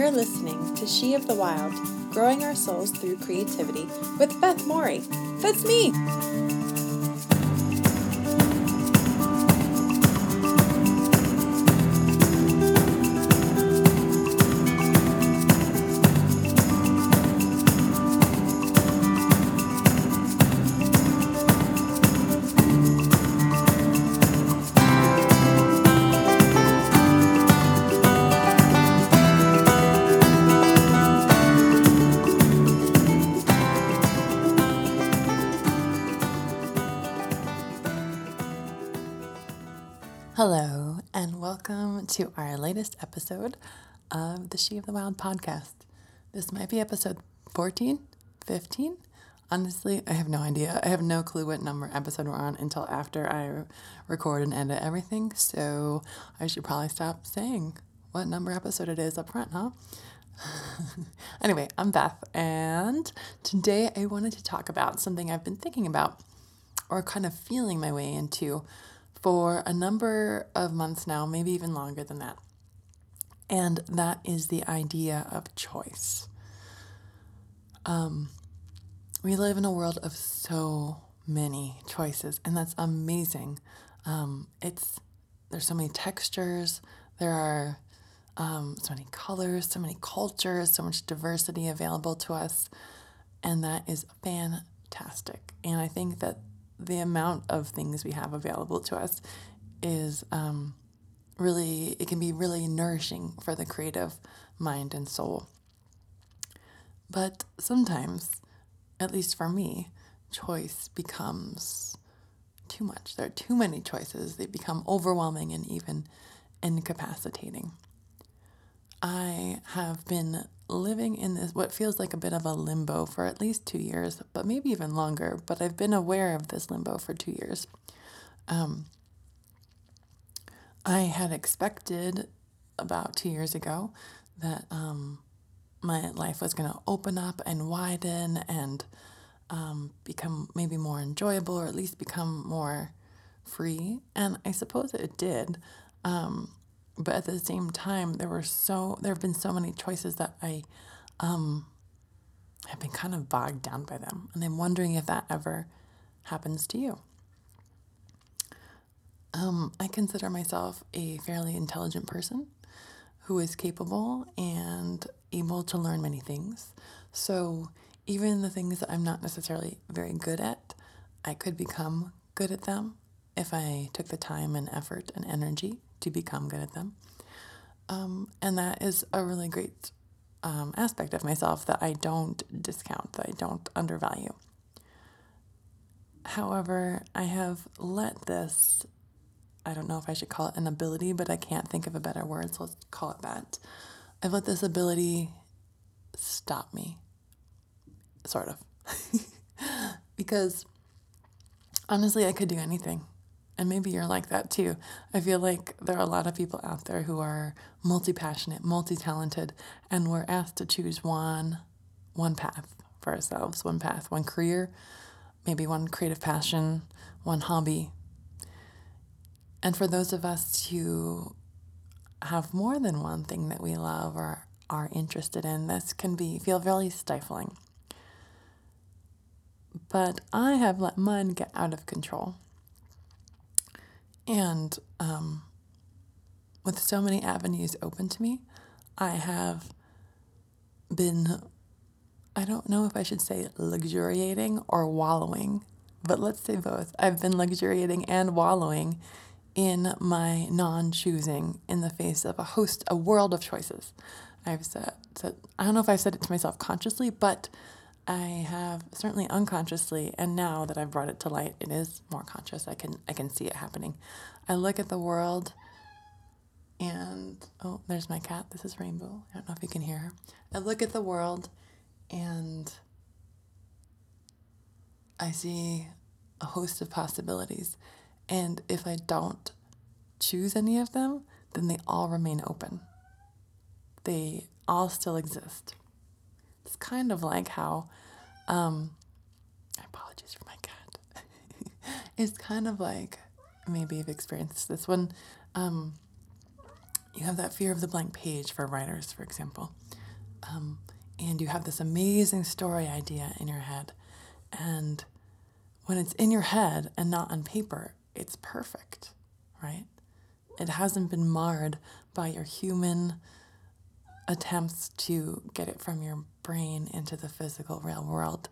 You're listening to She of the Wild, Growing Our Souls Through Creativity with Beth Morey. That's me! Hello, and welcome to our latest episode of the She of the Wild podcast. This might be episode 14, 15. Honestly, I have no idea. I have no clue what number episode we're on until after I record and edit everything. So I should probably stop saying what number episode it is up front, huh? anyway, I'm Beth, and today I wanted to talk about something I've been thinking about or kind of feeling my way into for a number of months now, maybe even longer than that. And that is the idea of choice. Um, we live in a world of so many choices, and that's amazing. Um, it's there's so many textures, there are um, so many colors, so many cultures, so much diversity available to us, and that is fantastic. And I think that the amount of things we have available to us is um, really, it can be really nourishing for the creative mind and soul. But sometimes, at least for me, choice becomes too much. There are too many choices. They become overwhelming and even incapacitating. I have been living in this what feels like a bit of a limbo for at least two years, but maybe even longer. But I've been aware of this limbo for two years. Um, I had expected about two years ago that um, my life was going to open up and widen and um, become maybe more enjoyable or at least become more free. And I suppose it did. Um, but at the same time there were so there have been so many choices that i um have been kind of bogged down by them and i'm wondering if that ever happens to you. Um, i consider myself a fairly intelligent person who is capable and able to learn many things. So even the things that i'm not necessarily very good at i could become good at them if i took the time and effort and energy to become good at them. Um, and that is a really great um, aspect of myself that I don't discount, that I don't undervalue. However, I have let this, I don't know if I should call it an ability, but I can't think of a better word, so let's call it that. I've let this ability stop me, sort of. because honestly, I could do anything. And maybe you're like that too. I feel like there are a lot of people out there who are multi passionate, multi talented, and we're asked to choose one one path for ourselves, one path, one career, maybe one creative passion, one hobby. And for those of us who have more than one thing that we love or are interested in, this can be feel really stifling. But I have let mine get out of control. And um, with so many avenues open to me, I have been, I don't know if I should say luxuriating or wallowing, but let's say both. I've been luxuriating and wallowing in my non choosing in the face of a host, a world of choices. I've said, said, I don't know if I said it to myself consciously, but I have certainly unconsciously, and now that I've brought it to light, it is more conscious. I can I can see it happening. I look at the world, and oh, there's my cat. This is Rainbow. I don't know if you can hear her. I look at the world, and I see a host of possibilities, and if I don't choose any of them, then they all remain open. They all still exist. It's kind of like how, um, apologies for my cat. it's kind of like maybe you've experienced this one. Um, you have that fear of the blank page for writers, for example. Um, and you have this amazing story idea in your head. And when it's in your head and not on paper, it's perfect, right? It hasn't been marred by your human attempts to get it from your brain into the physical real world,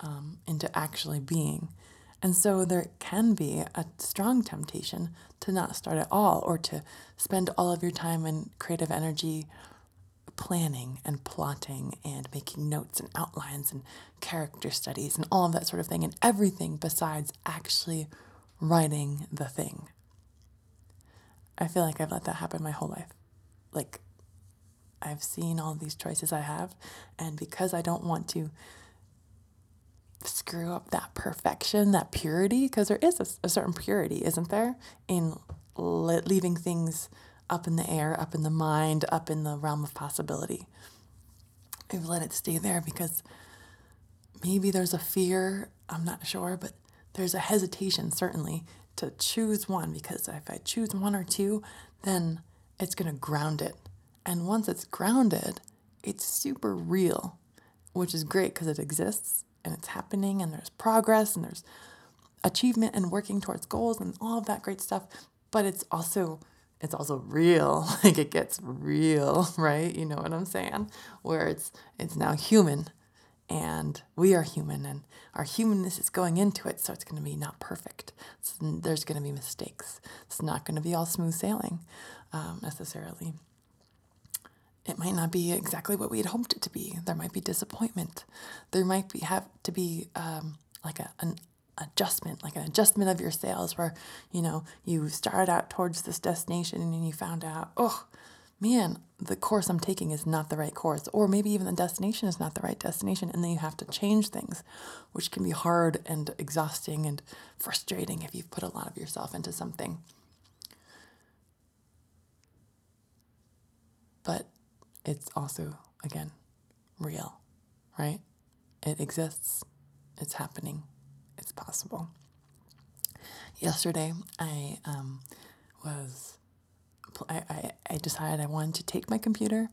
um, into actually being. And so there can be a strong temptation to not start at all or to spend all of your time and creative energy planning and plotting and making notes and outlines and character studies and all of that sort of thing and everything besides actually writing the thing. I feel like I've let that happen my whole life. Like, I've seen all these choices I have, and because I don't want to screw up that perfection, that purity, because there is a, a, certain purity, isn't there, in le- leaving things up in the air, up in the mind, up in the realm of possibility. I've let it stay there because maybe there's a fear, I'm not sure, but there's a hesitation, certainly, to choose one because if I choose one or two, then it's going to ground it. And once it's grounded, it's super real, which is great because it exists and it's happening and there's progress and there's achievement and working towards goals and all of that great stuff. But it's also it's also real. Like it gets real, right? You know what I'm saying? Where it's it's now human and we are human and our humanness is going into it so it's going to be not perfect there's going to be mistakes it's not going to be all smooth sailing um, necessarily it might not be exactly what we had hoped it to be. There might be disappointment. There might be have to be um, like a, an adjustment like an adjustment of your sails where you know you started out towards this destination and you found out oh man, the course I'm taking is not the right course, or maybe even the destination is not the right destination, and then you have to change things, which can be hard and exhausting and frustrating if you've put a lot of yourself into something. But it's also, again, real, right? It exists, it's happening, it's possible. Yesterday, I um, was I, I, I decided I wanted to take my computer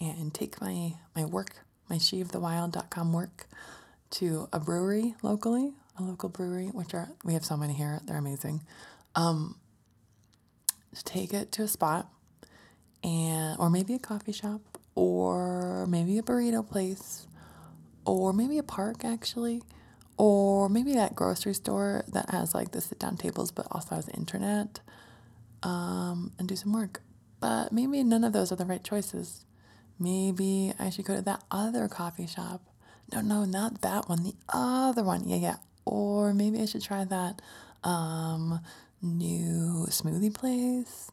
and take my, my work, my sheofthewild.com work to a brewery locally, a local brewery, which are, we have so many here, they're amazing. Um, to take it to a spot and, or maybe a coffee shop or maybe a burrito place or maybe a park actually or maybe that grocery store that has like the sit down tables but also has internet um, and do some work. But maybe none of those are the right choices. Maybe I should go to that other coffee shop. No, no, not that one. The other one. Yeah, yeah. Or maybe I should try that um, new smoothie place.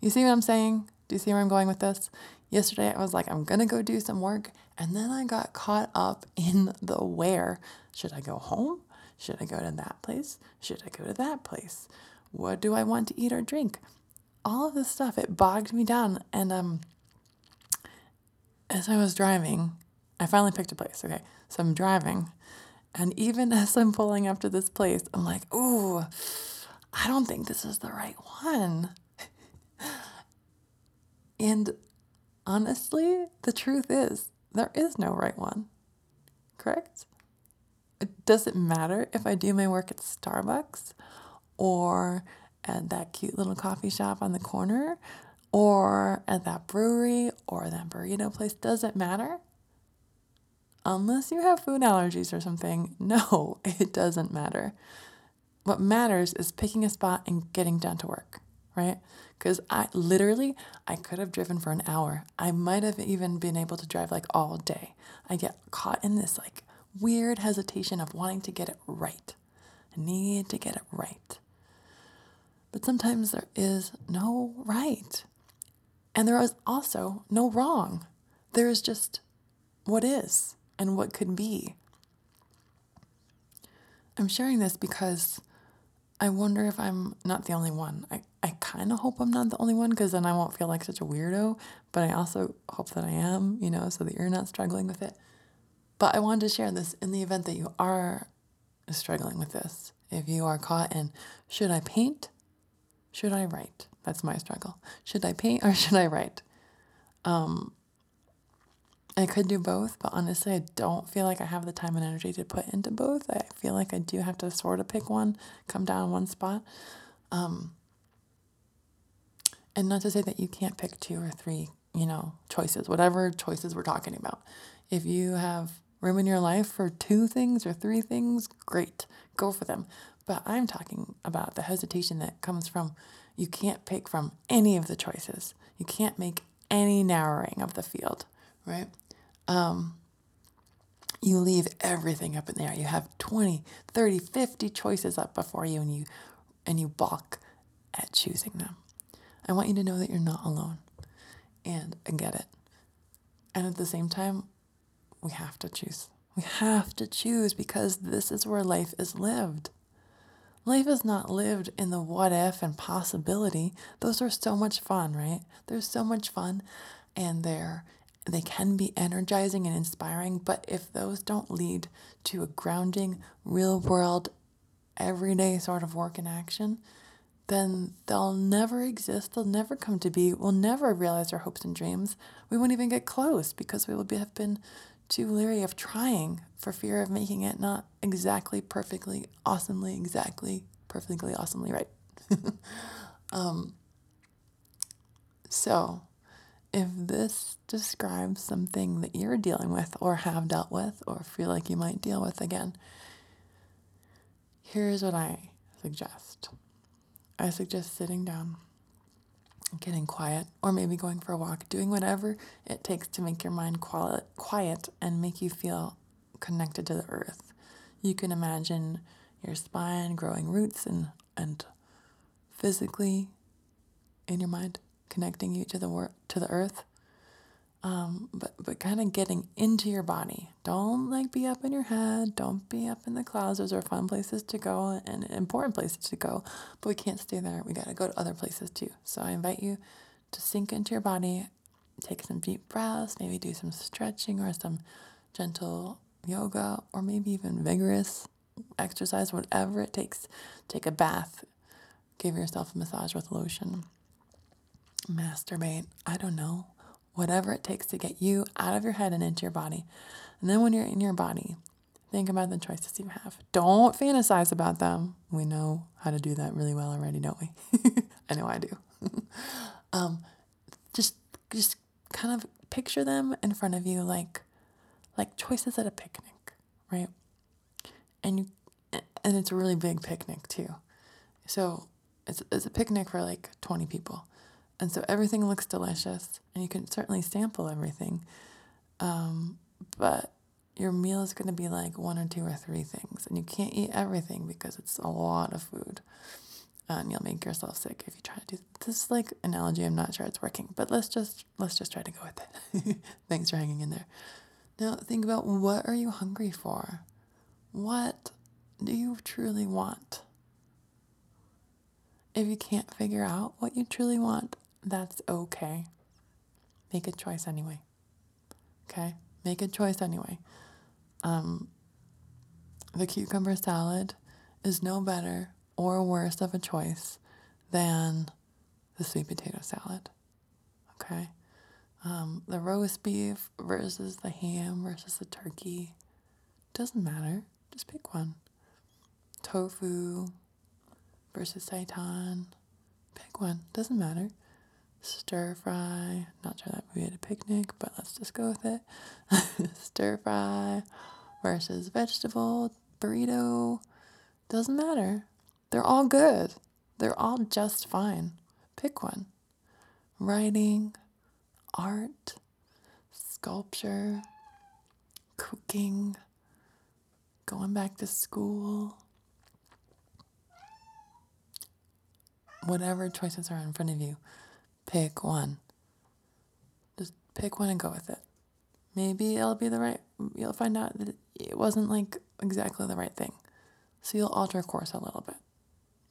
You see what I'm saying? Do you see where I'm going with this? Yesterday, I was like, I'm to go do some work. And then I got caught up in the where. Should I go home? Should I go to that place? Should I go to that place? What do I want to eat or drink? All of this stuff, it bogged me down. And um, as I was driving, I finally picked a place. Okay. So I'm driving. And even as I'm pulling up to this place, I'm like, ooh, I don't think this is the right one. And honestly, the truth is, there is no right one. Correct? Does it matter if I do my work at Starbucks or at that cute little coffee shop on the corner or at that brewery or that burrito place doesn't matter. Unless you have food allergies or something, no, it doesn't matter. What matters is picking a spot and getting down to work, right? Because I literally, I could have driven for an hour. I might have even been able to drive like all day. I get caught in this like weird hesitation of wanting to get it right. I need to get it right. But sometimes there is no right. And there is also no wrong. There is just what is and what could be. I'm sharing this because I wonder if I'm not the only one. I, I kind of hope I'm not the only one because then I won't feel like such a weirdo. But I also hope that I am, you know, so that you're not struggling with it. But I wanted to share this in the event that you are struggling with this. If you are caught in, should I paint? Should I write? That's my struggle. Should I paint or should I write? Um, I could do both, but honestly, I don't feel like I have the time and energy to put into both. I feel like I do have to sort of pick one, come down one spot. Um, and not to say that you can't pick two or three, you know, choices, whatever choices we're talking about. If you have room in your life for two things or three things, great, go for them. But I'm talking about the hesitation that comes from you can't pick from any of the choices. You can't make any narrowing of the field, right? Um, you leave everything up in the air. You have 20, 30, 50 choices up before you and you and you balk at choosing them. I want you to know that you're not alone. And I get it. And at the same time, we have to choose. We have to choose because this is where life is lived. Life is not lived in the what if and possibility. Those are so much fun, right? They're so much fun and they're they can be energizing and inspiring, but if those don't lead to a grounding, real world, everyday sort of work and action, then they'll never exist. They'll never come to be. We'll never realize our hopes and dreams. We won't even get close because we will be, have been too leery of trying for fear of making it not exactly perfectly, awesomely, exactly, perfectly, awesomely right. um, so, if this describes something that you're dealing with or have dealt with or feel like you might deal with again, here's what I suggest. I suggest sitting down getting quiet, or maybe going for a walk, doing whatever it takes to make your mind quiet and make you feel connected to the earth. You can imagine your spine growing roots and, and physically in your mind connecting you to the wor- to the earth um, but but kind of getting into your body. Don't like be up in your head. Don't be up in the clouds. Those are fun places to go and important places to go, but we can't stay there. We got to go to other places too. So I invite you to sink into your body, take some deep breaths, maybe do some stretching or some gentle yoga, or maybe even vigorous exercise, whatever it takes. Take a bath, give yourself a massage with lotion, masturbate. I don't know whatever it takes to get you out of your head and into your body. And then when you're in your body, think about the choices you have. Don't fantasize about them. We know how to do that really well already, don't we? I know I do. um, just just kind of picture them in front of you like like choices at a picnic, right? And you and it's a really big picnic too. So it's it's a picnic for like 20 people. And so everything looks delicious, and you can certainly sample everything. Um, but your meal is going to be like one or two or three things, and you can't eat everything because it's a lot of food. And you'll make yourself sick if you try to do this. Like analogy, I'm not sure it's working, but let's just let's just try to go with it. Thanks for hanging in there. Now think about what are you hungry for? What do you truly want? If you can't figure out what you truly want, that's okay. Make a choice anyway. Okay? Make a choice anyway. Um, the cucumber salad is no better or worse of a choice than the sweet potato salad. Okay? Um, the roast beef versus the ham versus the turkey doesn't matter. Just pick one. Tofu versus seitan. Pick one. Doesn't matter stir fry. Not sure that be at a picnic, but let's just go with it. stir fry versus vegetable burrito. Doesn't matter. They're all good. They're all just fine. Pick one. Writing, art, sculpture, cooking, going back to school. Whatever choices are in front of you, Pick one. Just pick one and go with it. Maybe it'll be the right, you'll find out that it wasn't like exactly the right thing. So you'll alter course a little bit.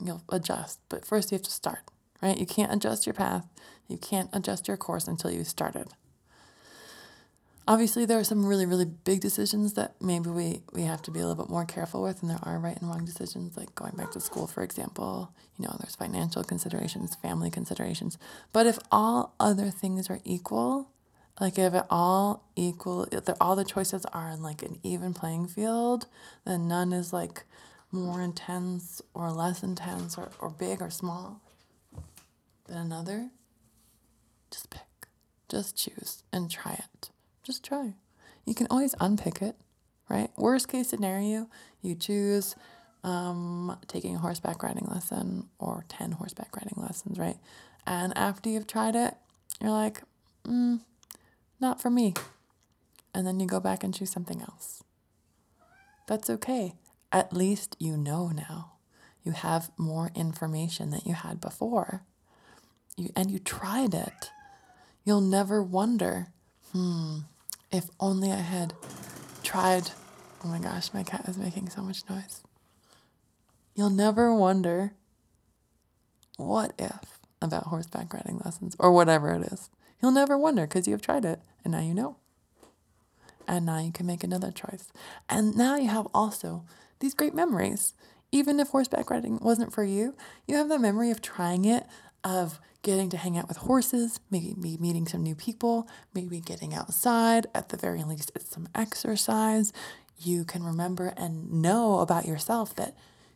You'll adjust, but first you have to start, right? You can't adjust your path, you can't adjust your course until you started obviously there are some really really big decisions that maybe we we have to be a little bit more careful with and there are right and wrong decisions like going back to school for example you know there's financial considerations family considerations but if all other things are equal Like if it all equal, if all the choices are in like an even playing field, then none is like more intense or less intense or, or big or small than another. Just pick, just choose and try it. Just try. You can always unpick it, right? Worst case scenario, you choose um, taking a horseback riding lesson or 10 horseback riding lessons, right? And after you've tried it, you're like, mm, not for me. And then you go back and choose something else. That's okay. At least you know now. You have more information than you had before. You, and you tried it. You'll never wonder, hmm, if only I had tried. Oh my gosh, my cat is making so much noise. You'll never wonder, what if about horseback riding lessons or whatever it is. You'll never wonder because you have tried it and now you know. And now you can make another choice. And now you have also these great memories. Even if horseback riding wasn't for you, you have the memory of trying it, of getting to hang out with horses, maybe meeting some new people, maybe getting outside, at the very least, it's some exercise. You can remember and know about yourself that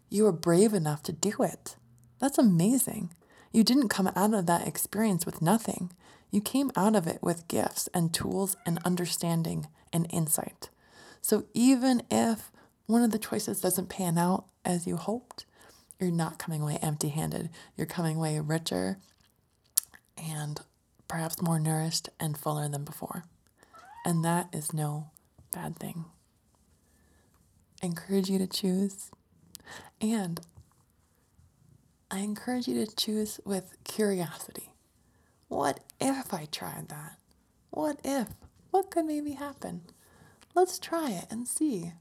you were brave enough to do it. That's amazing. You didn't come out of that experience with nothing. You came out of it with gifts and tools and understanding and insight. So even if one of the choices doesn't pan out as you hoped, you're not coming away empty handed. You're coming away richer and perhaps more nourished and fuller than before. And that is no bad thing. I encourage you to choose. And I encourage you to choose with curiosity. What if I tried that? What if? What could maybe happen? Let's try it and see.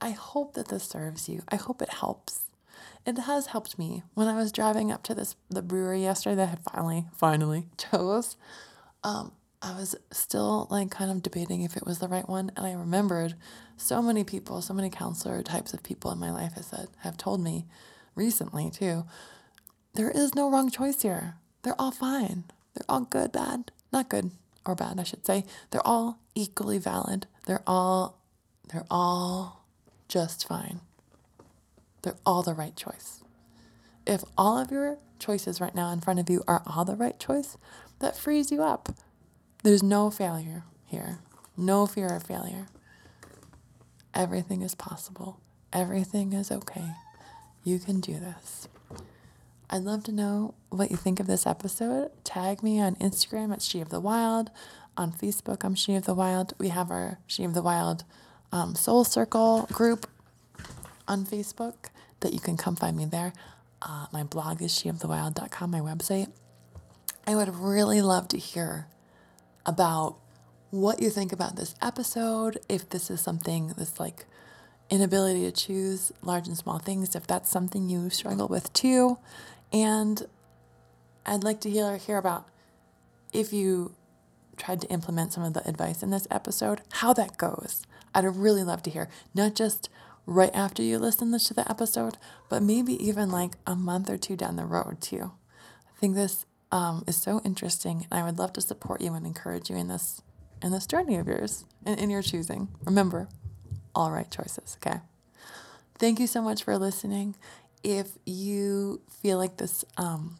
I hope that this serves you. I hope it helps. It has helped me. When I was driving up to this the brewery yesterday that I had finally, finally chose, um, I was still like kind of debating if it was the right one. And I remembered so many people, so many counselor types of people in my life has said, have told me recently too, there is no wrong choice here. They're all fine. They're all good, bad, not good or bad, I should say. They're all equally valid. They're all they're all just fine. They're all the right choice. If all of your choices right now in front of you are all the right choice, that frees you up. There's no failure here. No fear of failure. Everything is possible. Everything is okay. You can do this. I'd love to know what you think of this episode. Tag me on Instagram at She of the Wild. On Facebook, I'm She of the Wild. We have our She of the Wild um, Soul Circle group on Facebook that you can come find me there. Uh, my blog is sheofthewild.com, my website. I would really love to hear about what you think about this episode, if this is something that's like inability to choose large and small things, if that's something you struggle with too. And I'd like to hear, hear about if you tried to implement some of the advice in this episode, how that goes. I'd really love to hear, not just right after you listen to the episode, but maybe even like a month or two down the road too. I think this um, is so interesting, and I would love to support you and encourage you in this in this journey of yours and in your choosing. Remember, all right choices. Okay. Thank you so much for listening if you feel like this um,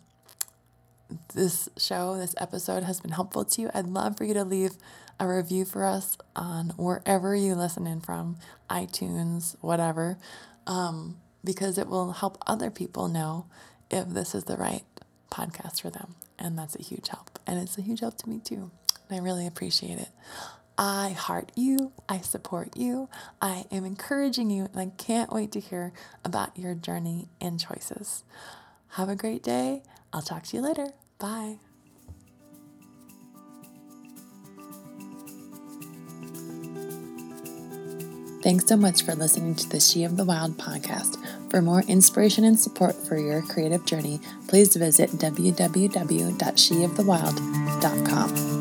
this show, this episode has been helpful to you, I'd love for you to leave a review for us on wherever you listen in from, iTunes, whatever, um, because it will help other people know if this is the right podcast for them. And that's a huge help. And it's a huge help to me too. And I really appreciate it. I heart you. I support you. I am encouraging you, and I can't wait to hear about your journey and choices. Have a great day. I'll talk to you later. Bye. Thanks so much for listening to the She of the Wild podcast. For more inspiration and support for your creative journey, please visit www.sheofthewild.com.